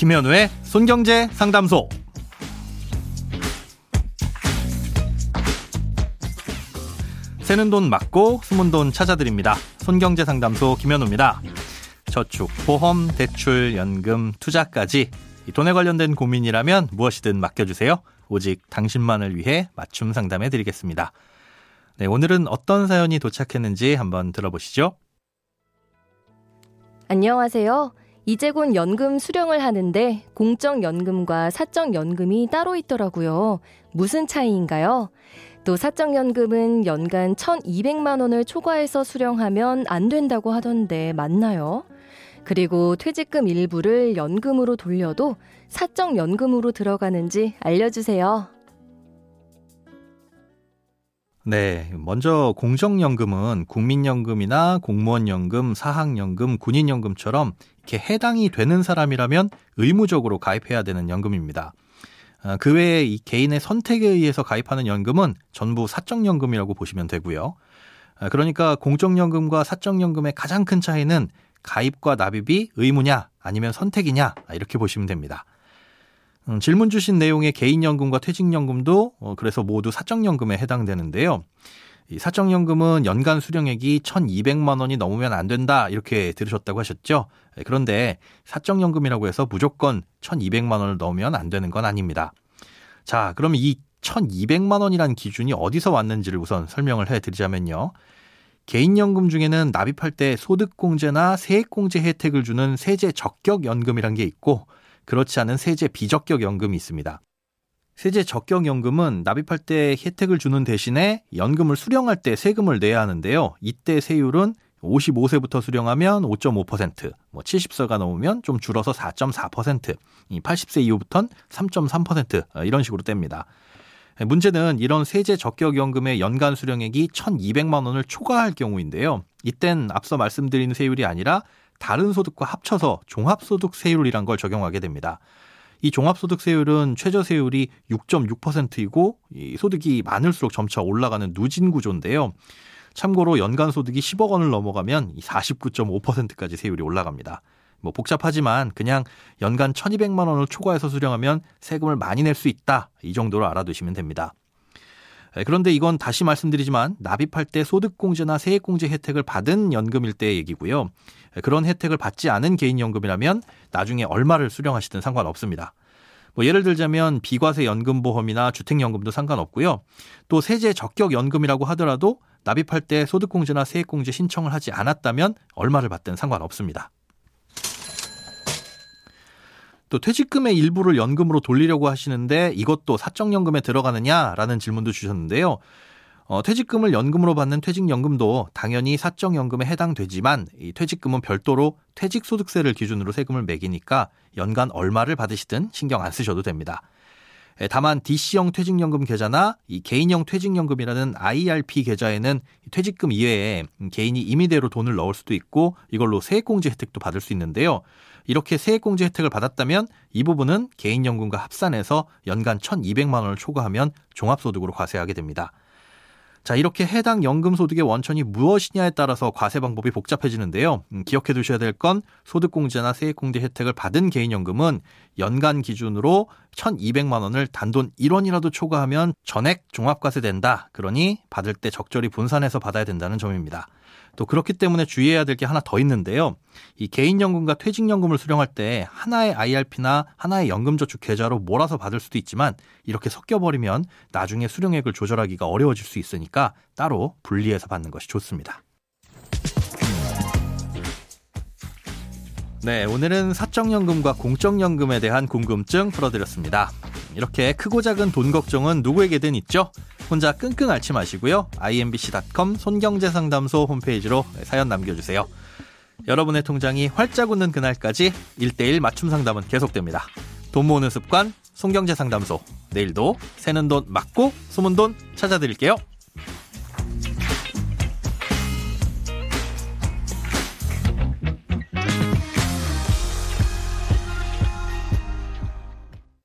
김현우의 손경제 상담소. 새는 돈 맞고 숨은 돈 찾아드립니다. 손경제 상담소 김현우입니다. 저축, 보험, 대출, 연금, 투자까지 돈에 관련된 고민이라면 무엇이든 맡겨주세요. 오직 당신만을 위해 맞춤 상담해 드리겠습니다. 네, 오늘은 어떤 사연이 도착했는지 한번 들어보시죠. 안녕하세요. 이제 곧 연금 수령을 하는데 공적연금과 사적연금이 따로 있더라고요. 무슨 차이인가요? 또 사적연금은 연간 1,200만 원을 초과해서 수령하면 안 된다고 하던데 맞나요? 그리고 퇴직금 일부를 연금으로 돌려도 사적연금으로 들어가는지 알려주세요. 네. 먼저 공적연금은 국민연금이나 공무원연금, 사학연금, 군인연금처럼 이렇게 해당이 되는 사람이라면 의무적으로 가입해야 되는 연금입니다. 아, 그 외에 이 개인의 선택에 의해서 가입하는 연금은 전부 사적연금이라고 보시면 되고요. 아, 그러니까 공적연금과 사적연금의 가장 큰 차이는 가입과 납입이 의무냐 아니면 선택이냐 이렇게 보시면 됩니다. 음, 질문 주신 내용의 개인연금과 퇴직연금도 어, 그래서 모두 사적연금에 해당되는데요. 이 사적연금은 연간 수령액이 1,200만 원이 넘으면 안 된다 이렇게 들으셨다고 하셨죠. 네, 그런데 사적연금이라고 해서 무조건 1,200만 원을 넣으면 안 되는 건 아닙니다. 자, 그럼 이 1,200만 원이란 기준이 어디서 왔는지를 우선 설명을 해드리자면요. 개인연금 중에는 납입할 때 소득공제나 세액공제 혜택을 주는 세제 적격 연금이란 게 있고 그렇지 않은 세제 비적격 연금이 있습니다. 세제 적격 연금은 납입할 때 혜택을 주는 대신에 연금을 수령할 때 세금을 내야 하는데요. 이때 세율은 55세부터 수령하면 5.5%, 뭐 70세가 넘으면 좀 줄어서 4.4%, 80세 이후부터는 3.3% 어, 이런 식으로 뗍니다. 문제는 이런 세제 적격 연금의 연간 수령액이 1,200만 원을 초과할 경우인데요. 이땐 앞서 말씀드린 세율이 아니라 다른 소득과 합쳐서 종합소득세율이란 걸 적용하게 됩니다. 이 종합소득세율은 최저세율이 6.6%이고 이 소득이 많을수록 점차 올라가는 누진 구조인데요. 참고로 연간 소득이 10억 원을 넘어가면 49.5%까지 세율이 올라갑니다. 뭐 복잡하지만 그냥 연간 1200만 원을 초과해서 수령하면 세금을 많이 낼 수 있다. 이 정도로 알아두시면 됩니다. 그런데 이건 다시 말씀드리지만 납입할 때 소득공제나 세액공제 혜택을 받은 연금일 때의 얘기고요. 그런 혜택을 받지 않은 개인연금이라면 나중에 얼마를 수령하시든 상관없습니다. 뭐 예를 들자면 비과세 연금보험이나 주택연금도 상관없고요. 또 세제 적격 연금이라고 하더라도 납입할 때 소득공제나 세액공제 신청을 하지 않았다면 얼마를 받든 상관없습니다. 또 퇴직금의 일부를 연금으로 돌리려고 하시는데 이것도 사적연금에 들어가느냐라는 질문도 주셨는데요. 어, 퇴직금을 연금으로 받는 퇴직연금도 당연히 사적연금에 해당되지만 이 퇴직금은 별도로 퇴직소득세를 기준으로 세금을 매기니까 연간 얼마를 받으시든 신경 안 쓰셔도 됩니다. 다만 DC형 퇴직연금 계좌나 이 개인형 퇴직연금이라는 IRP 계좌에는 퇴직금 이외에 개인이 임의대로 돈을 넣을 수도 있고 이걸로 세액공제 혜택도 받을 수 있는데요. 이렇게 세액공제 혜택을 받았다면 이 부분은 개인연금과 합산해서 연간 1,200만 원을 초과하면 종합소득으로 과세하게 됩니다. 자, 이렇게 해당 연금 소득의 원천이 무엇이냐에 따라서 과세 방법이 복잡해지는데요. 음, 기억해 두셔야 될 건 소득공제나 세액공제 혜택을 받은 개인연금은 연간 기준으로 1,200만 원을 단돈 1원이라도 초과하면 전액 종합과세 된다. 그러니 받을 때 적절히 분산해서 받아야 된다는 점입니다. 또 그렇기 때문에 주의해야 될 게 하나 더 있는데요. 이 개인연금과 퇴직연금을 수령할 때 하나의 IRP나 하나의 연금저축 계좌로 몰아서 받을 수도 있지만 이렇게 섞여버리면 나중에 수령액을 조절하기가 어려워질 수 있으니까 따로 분리해서 받는 것이 좋습니다. 네, 오늘은 사적연금과 공적연금에 대한 궁금증 풀어드렸습니다. 이렇게 크고 작은 돈 걱정은 누구에게든 있죠. 혼자 끙끙 앓지 마시고요. imbc.com 손경제상담소 홈페이지로 사연 남겨주세요. 여러분의 통장이 활짝 웃는 그날까지 1대1 맞춤 상담은 계속됩니다. 돈 모으는 습관, 손경제상담소. 내일도 새는 돈 맞고 숨은 돈 찾아드릴게요.